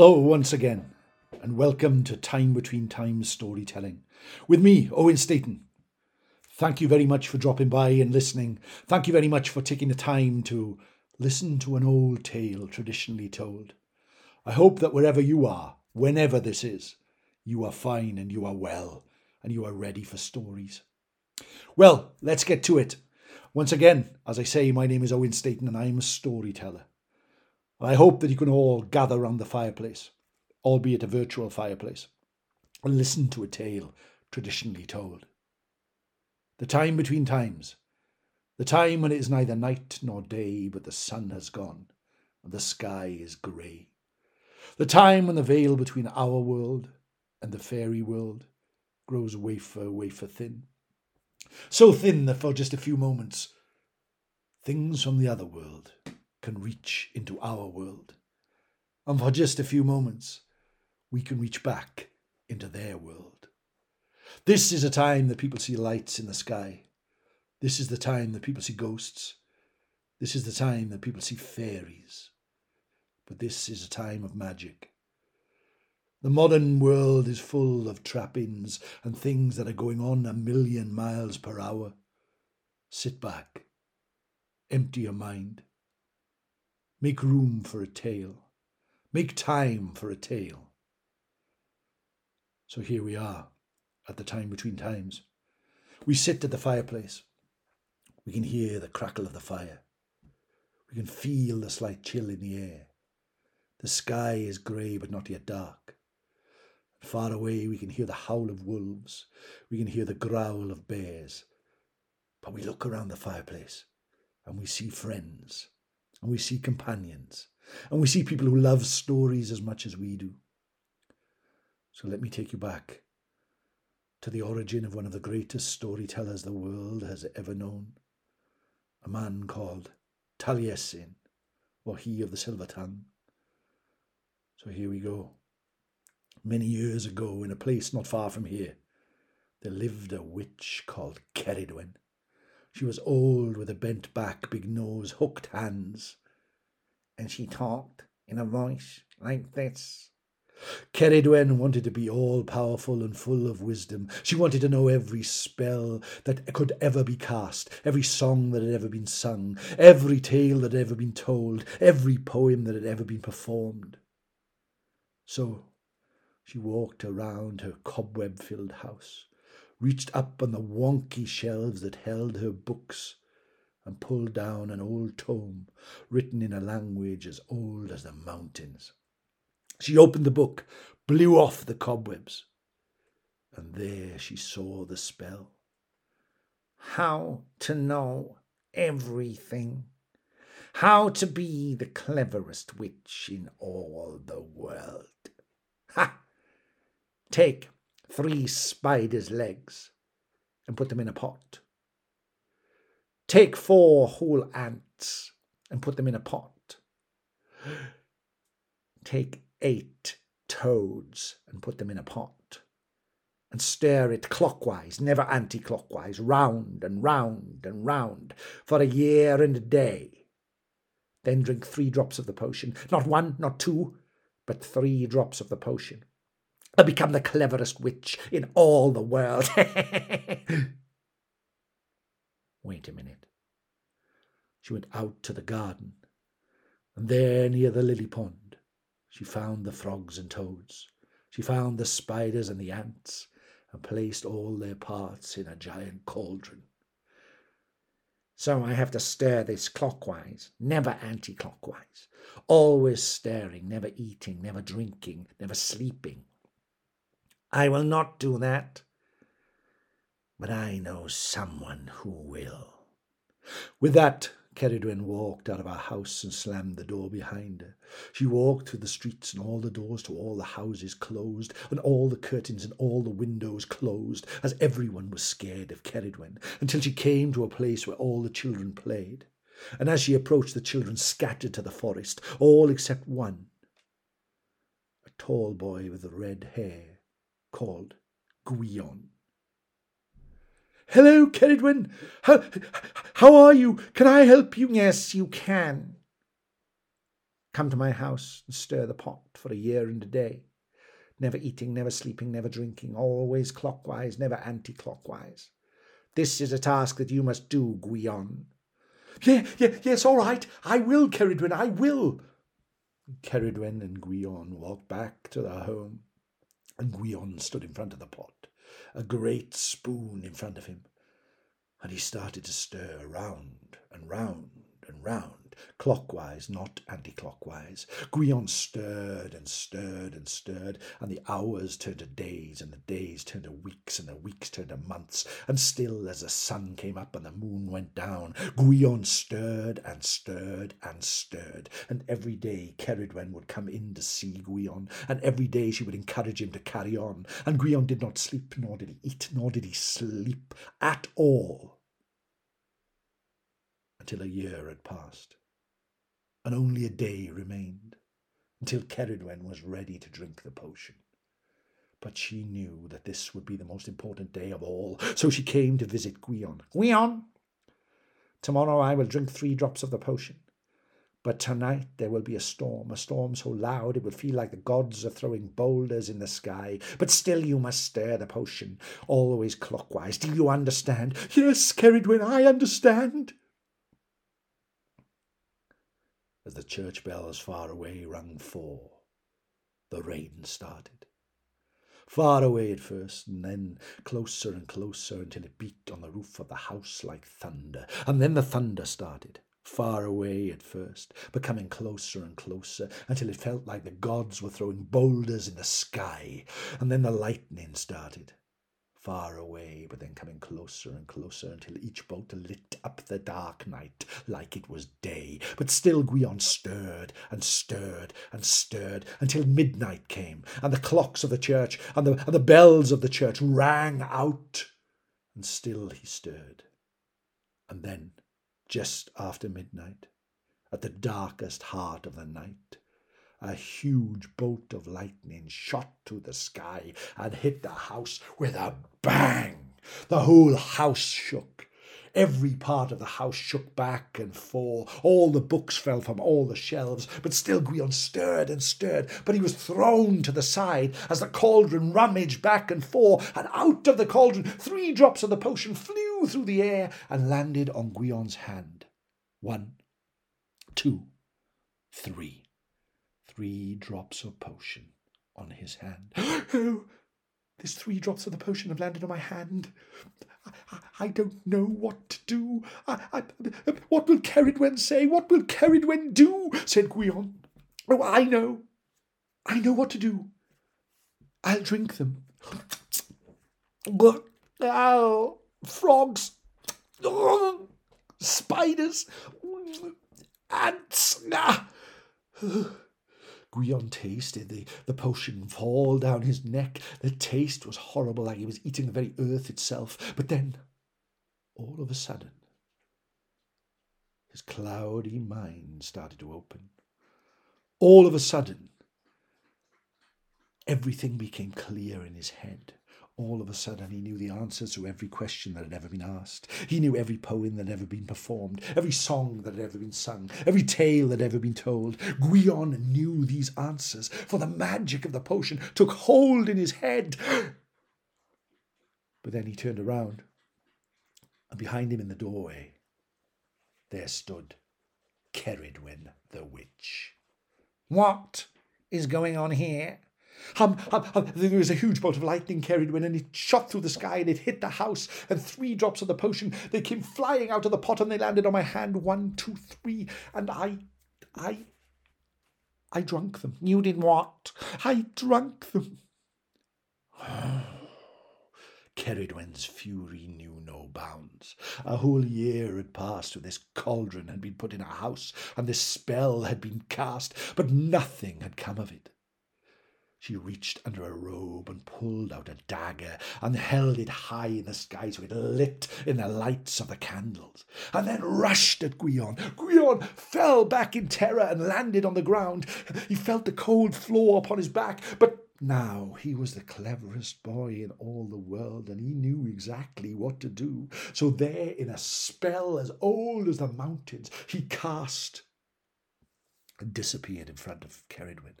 Hello, once again, and welcome to Time Between Times Storytelling with me, Owen Staten. Thank you very much for dropping by and listening. Thank you very much for taking the time to listen to an old tale traditionally told. I hope that wherever you are, whenever this is, you are fine and you are well and you are ready for stories. Well, let's get to it. Once again, as I say, my name is Owen Staten and I'm a storyteller. I hope that you can all gather round the fireplace, albeit a virtual fireplace, and listen to a tale traditionally told. The time between times, the time when it is neither night nor day, but the sun has gone and the sky is grey. The time when the veil between our world and the fairy world grows wafer, wafer thin. So thin that for just a few moments, things from the other world can reach into our world. And for just a few moments, we can reach back into their world. This is a time that people see lights in the sky. This is the time that people see ghosts. This is the time that people see fairies. But this is a time of magic. The modern world is full of trappings and things that are going on a million miles per hour. Sit back, empty your mind, Make room for a tale. Make time for a tale. So here we are at the time between times. We sit at the fireplace. We can hear the crackle of the fire. We can feel the slight chill in the air. The sky is grey but not yet dark. Far away we can hear the howl of wolves. We can hear the growl of bears. But we look around the fireplace and we see friends and we see companions, and we see people who love stories as much as we do. So let me take you back to the origin of one of the greatest storytellers the world has ever known, a man called Taliesin, or he of the silver tongue. So here we go. Many years ago, in a place not far from here, there lived a witch called Ceridwen. She was old with a bent back, big nose, hooked hands. And she talked in a voice like this. Ceridwen wanted to be all powerful and full of wisdom. She wanted to know every spell that could ever be cast, every song that had ever been sung, every tale that had ever been told, every poem that had ever been performed. So she walked around her cobweb filled house, reached up on the wonky shelves that held her books, and pulled down an old tome written in a language as old as the mountains. She opened the book, blew off the cobwebs, and there she saw the spell. How to know everything. How to be the cleverest witch in all the world. Ha! Take three spiders' legs and put them in a pot. Take four whole ants and put them in a pot. Take eight toads and put them in a pot. And stir it clockwise, never anti clockwise, round and round and round for a year and a day. Then drink three drops of the potion. Not one, not two, but three drops of the potion and become the cleverest witch in all the world. Wait a minute. She went out to the garden, and there near the lily pond she found the frogs and toads. She found the spiders and the ants, and placed all their parts in a giant cauldron. So I have to stir this clockwise, never anti clockwise, always stirring, never eating, never drinking, never sleeping, I will not do that. But I know someone who will. With that, Ceridwen walked out of her house and slammed the door behind her. She walked through the streets, and all the doors to all the houses closed, and all the curtains and all the windows closed, as everyone was scared of Ceridwen, until she came to a place where all the children played. And as she approached, the children scattered to the forest, all except one, a tall boy with red hair called Gwion. Hello, Ceridwen. How, how are you? Can I help you? Yes, you can. Come to my house and stir the pot for a year and a day. Never eating, never sleeping, never drinking, always clockwise, never anti clockwise. This is a task that you must do, Gwion. Yeah, yeah, yes, all right. I will, Ceridwen, I will. Ceridwen and Gwion walked back to their home, and Gwion stood in front of the pot, a great spoon in front of him, and he started to stir round and round and round clockwise, not anti clockwise. Gwion stirred and stirred and stirred, and the hours turned to days, and the days turned to weeks, and the weeks turned to months. And still, as the sun came up and the moon went down, Gwion stirred and stirred and stirred. And every day Ceridwen would come in to see Gwion, and every day she would encourage him to carry on. And Gwion did not sleep, nor did he eat, nor did he sleep at all until a year had passed and only a day remained until Ceridwen was ready to drink the potion. But she knew that this would be the most important day of all, so she came to visit Gwion. Gwion, tomorrow I will drink three drops of the potion. But tonight there will be a storm, a storm so loud it will feel like the gods are throwing boulders in the sky. But still you must stir the potion, always clockwise. Do you understand? Yes, Ceridwen, I understand. As the church bells far away rung four, the rain started. Far away at first, and then closer and closer until it beat on the roof of the house like thunder. And then the thunder started. Far away at first, but coming closer and closer until it felt like the gods were throwing boulders in the sky. And then the lightning started far away, but then coming closer and closer until each bolt lit up the dark night like it was day. But still Gwion stirred and stirred and stirred until midnight came, and the clocks of the church and the, and the bells of the church rang out, and still he stirred. And then, just after midnight, at the darkest heart of the night, a huge bolt of lightning shot through the sky and hit the house with a bang. The whole house shook. Every part of the house shook back and forth. All the books fell from all the shelves, but still Gwion stirred and stirred. But he was thrown to the side as the cauldron rummaged back and forth, and out of the cauldron three drops of the potion flew through the air and landed on Gwion's hand. One, two, three. Three drops of potion on his hand. there's three drops of the potion have landed on my hand. I, I don't know what to do. I, what will Ceridwen say? What will Ceridwen do? said Gwion. Oh, I know. I know what to do. I'll drink them. Oh, frogs. Spiders. Ants. Ah. Gwion tasted the, the potion fall down his neck. The taste was horrible, like he was eating the very earth itself. But then, all of a sudden, his cloudy mind started to open. All of a sudden, everything became clear in his head. All of a sudden, he knew the answers to every question that had ever been asked. He knew every poem that had ever been performed, every song that had ever been sung, every tale that had ever been told. Gwion knew these answers, for the magic of the potion took hold in his head. But then he turned around, and behind him in the doorway, there stood Ceridwen the witch. What is going on here? Hum, hum, hum. There was a huge bolt of lightning Ceridwen, and it shot through the sky and it hit the house. And three drops of the potion they came flying out of the pot and they landed on my hand. One, two, three, and I, I, I drank them. You did what? I drank them. Ceridwen's fury knew no bounds. A whole year had passed when this cauldron had been put in a house and this spell had been cast, but nothing had come of it. She reached under a robe and pulled out a dagger and held it high in the sky so it lit in the lights of the candles, and then rushed at Gwion. Gwion fell back in terror and landed on the ground. He felt the cold floor upon his back, but now he was the cleverest boy in all the world, and he knew exactly what to do. So there, in a spell as old as the mountains, he cast and disappeared in front of Ceridwen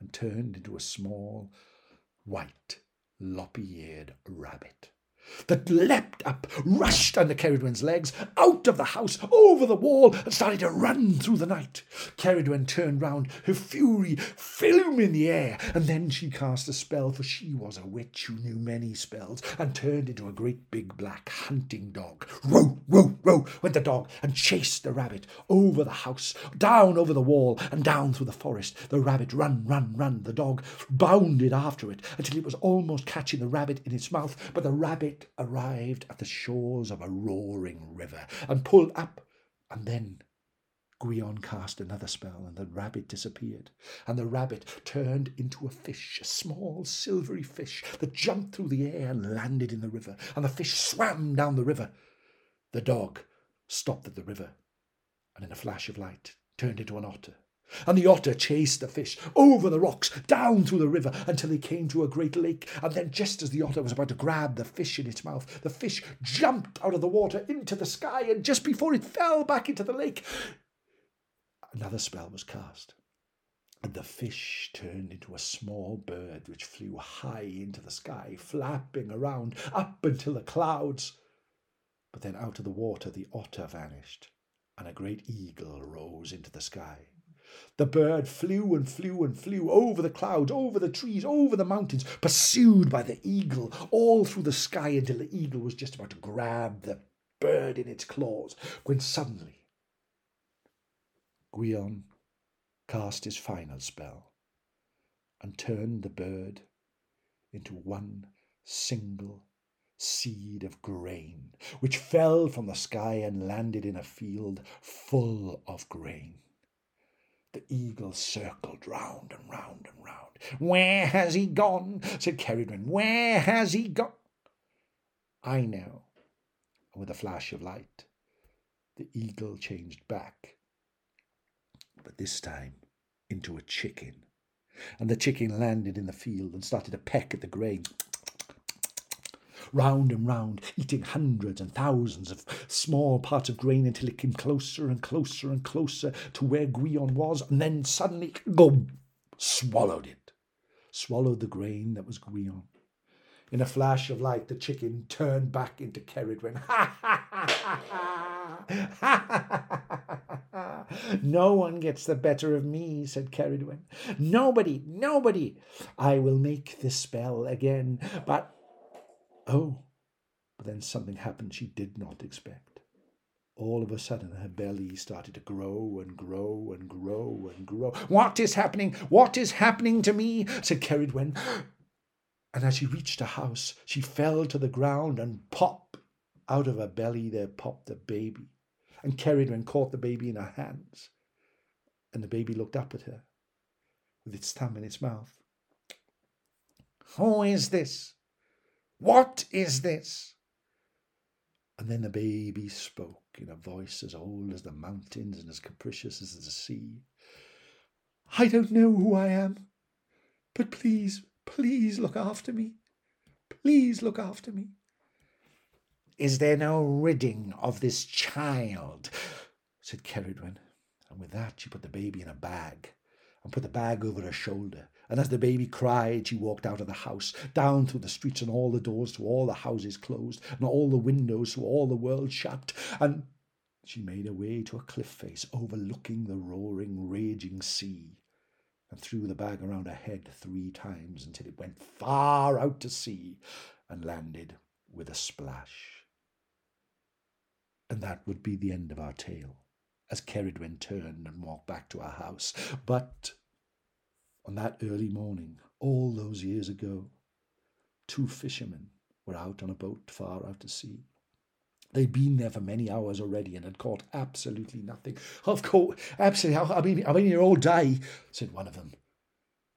and turned into a small, white, loppy eared rabbit that leapt up, rushed under Ceridwen's legs, out of the house, over the wall, and started to run through the night. Ceridwen turned round, her fury filmed in the air, and then she cast a spell, for she was a witch who knew many spells, and turned into a great big black hunting dog. Row, row, row went the dog, and chased the rabbit over the house, down over the wall, and down through the forest. The rabbit run, run, run. The dog bounded after it until it was almost catching the rabbit in its mouth, but the rabbit arrived at the shores of a roaring river and pulled up, and then Gwion cast another spell, and the rabbit disappeared. And the rabbit turned into a fish, a small silvery fish that jumped through the air and landed in the river. And the fish swam down the river. The dog stopped at the river, and in a flash of light turned into an otter. And the otter chased the fish over the rocks, down through the river, until he came to a great lake. And then, just as the otter was about to grab the fish in its mouth, the fish jumped out of the water into the sky, and just before it fell back into the lake, another spell was cast. And the fish turned into a small bird which flew high into the sky, flapping around up until the clouds. But then out of the water the otter vanished, and a great eagle rose into the sky. The bird flew and flew and flew over the clouds, over the trees, over the mountains, pursued by the eagle, all through the sky until the eagle was just about to grab the bird in its claws, when suddenly Gwion cast his final spell and turned the bird into one single seed of grain, which fell from the sky and landed in a field full of grain. The eagle circled round and round and round. Where has he gone? said Ceridwen. Where has he gone? I know. And with a flash of light, the eagle changed back, but this time into a chicken. And the chicken landed in the field and started to peck at the grain round and round, eating hundreds and thousands of small parts of grain until it came closer and closer and closer to where Gwion was, and then suddenly, go, swallowed it. Swallowed the grain that was Gwion. In a flash of light, the chicken turned back into Ceridwen. Ha ha ha ha! ha! No one gets the better of me, said Ceridwen. Nobody, nobody. I will make this spell again, but Oh, but then something happened she did not expect. All of a sudden, her belly started to grow and grow and grow and grow. What is happening? What is happening to me? said Ceridwen. And as she reached a house, she fell to the ground and pop out of her belly there popped a baby. And Ceridwen caught the baby in her hands. And the baby looked up at her with its thumb in its mouth. Who is this? What is this? And then the baby spoke in a voice as old as the mountains and as capricious as the sea. I don't know who I am, but please, please look after me. Please look after me. Is there no ridding of this child? said Ceridwen. And with that she put the baby in a bag and put the bag over her shoulder and as the baby cried, she walked out of the house, down through the streets, and all the doors to all the houses closed, and all the windows to all the world shut. And she made her way to a cliff face overlooking the roaring, raging sea, and threw the bag around her head three times until it went far out to sea and landed with a splash. And that would be the end of our tale, as Ceridwen turned and walked back to our house. But on that early morning, all those years ago, two fishermen were out on a boat far out to sea. They'd been there for many hours already and had caught absolutely nothing. Of course, absolutely. I've been, I've been here all day, said one of them.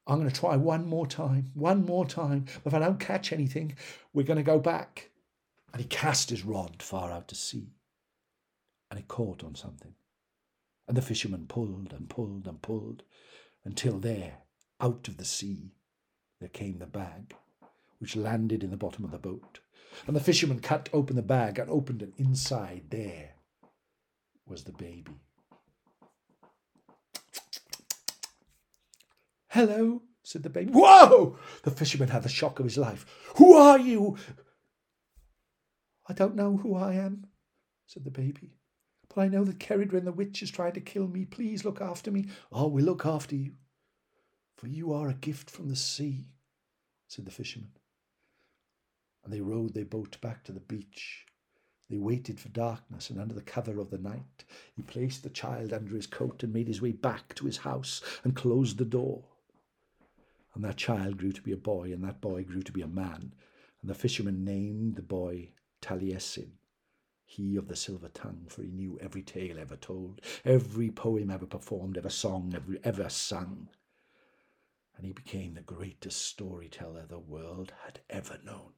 I'm going to try one more time, one more time. If I don't catch anything, we're going to go back. And he cast his rod far out to sea, and it caught on something. And the fisherman pulled and pulled and pulled until there, out of the sea there came the bag, which landed in the bottom of the boat. And the fisherman cut open the bag and opened it. Inside there was the baby. Hello, said the baby. Whoa! The fisherman had the shock of his life. Who are you? I don't know who I am, said the baby. But I know that Ceridwen the witch is trying to kill me. Please look after me. Oh, we'll look after you. For you are a gift from the sea, said the fisherman. And they rowed their boat back to the beach. They waited for darkness, and under the cover of the night, he placed the child under his coat and made his way back to his house and closed the door. And that child grew to be a boy, and that boy grew to be a man. And the fisherman named the boy Taliesin, he of the silver tongue, for he knew every tale ever told, every poem ever performed, every song ever, ever sung. And he became the greatest storyteller the world had ever known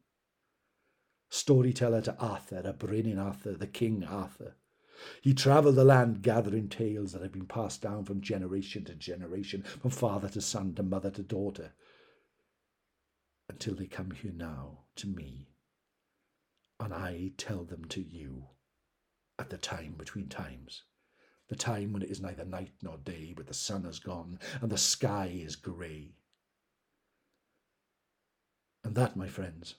storyteller to Arthur, a Brenin Arthur, the King Arthur. He travelled the land gathering tales that had been passed down from generation to generation, from father to son, to mother to daughter, until they come here now to me, and I tell them to you at the time between times, the time when it is neither night nor day, but the sun has gone and the sky is grey. And that, my friends,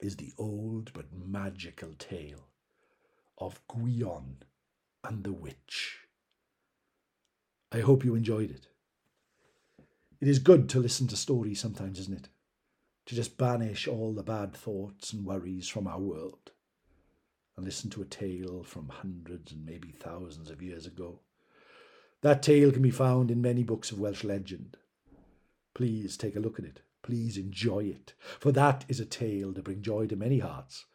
is the old but magical tale of Gwion and the witch. I hope you enjoyed it. It is good to listen to stories sometimes, isn't it? To just banish all the bad thoughts and worries from our world and listen to a tale from hundreds and maybe thousands of years ago. That tale can be found in many books of Welsh legend. Please take a look at it. Please enjoy it, for that is a tale to bring joy to many hearts.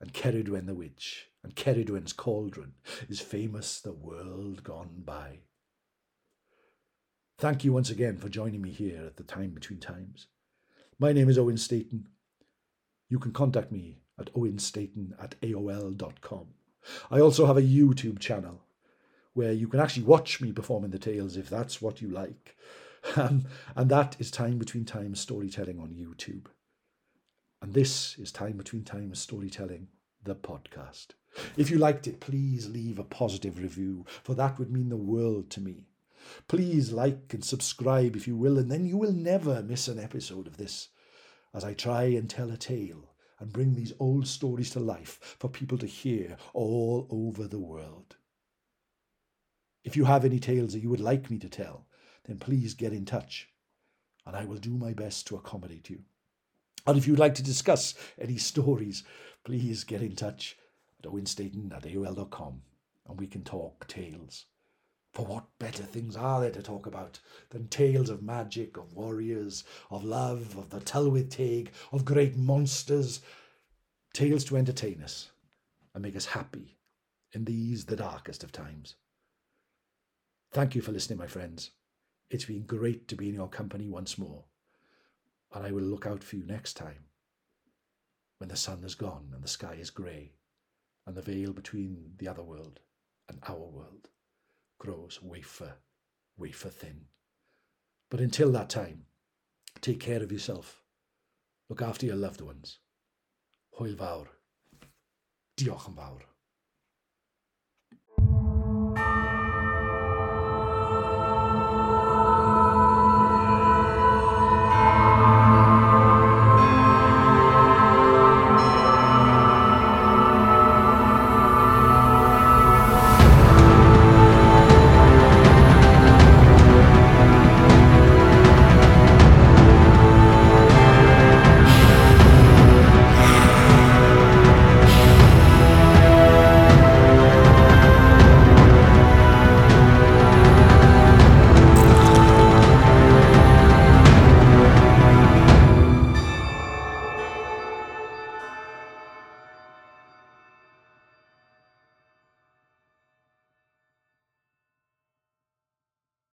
And Ceridwen the witch, and Ceridwen's cauldron is famous the world gone by. Thank you once again for joining me here at the time between times. My name is Owen Staten. You can contact me at owenstaten at aol.com. I also have a YouTube channel where you can actually watch me performing the tales if that's what you like. Um, and that is Time Between Times Storytelling on YouTube. And this is Time Between Times Storytelling, the podcast. If you liked it, please leave a positive review, for that would mean the world to me. Please like and subscribe if you will, and then you will never miss an episode of this as I try and tell a tale and bring these old stories to life for people to hear all over the world. If you have any tales that you would like me to tell, then please get in touch and I will do my best to accommodate you. And if you'd like to discuss any stories, please get in touch at owenstaten at AOL.com and we can talk tales. For what better things are there to talk about than tales of magic, of warriors, of love, of the Tylwyth Teg, of great monsters, tales to entertain us and make us happy in these, the darkest of times. Thank you for listening, my friends. It's been great to be in your company once more, and I will look out for you next time when the sun is gone and the sky is grey, and the veil between the other world and our world grows wafer, wafer thin. But until that time, take care of yourself. Look after your loved ones. Hwyl fawr. Diolch yn fawr.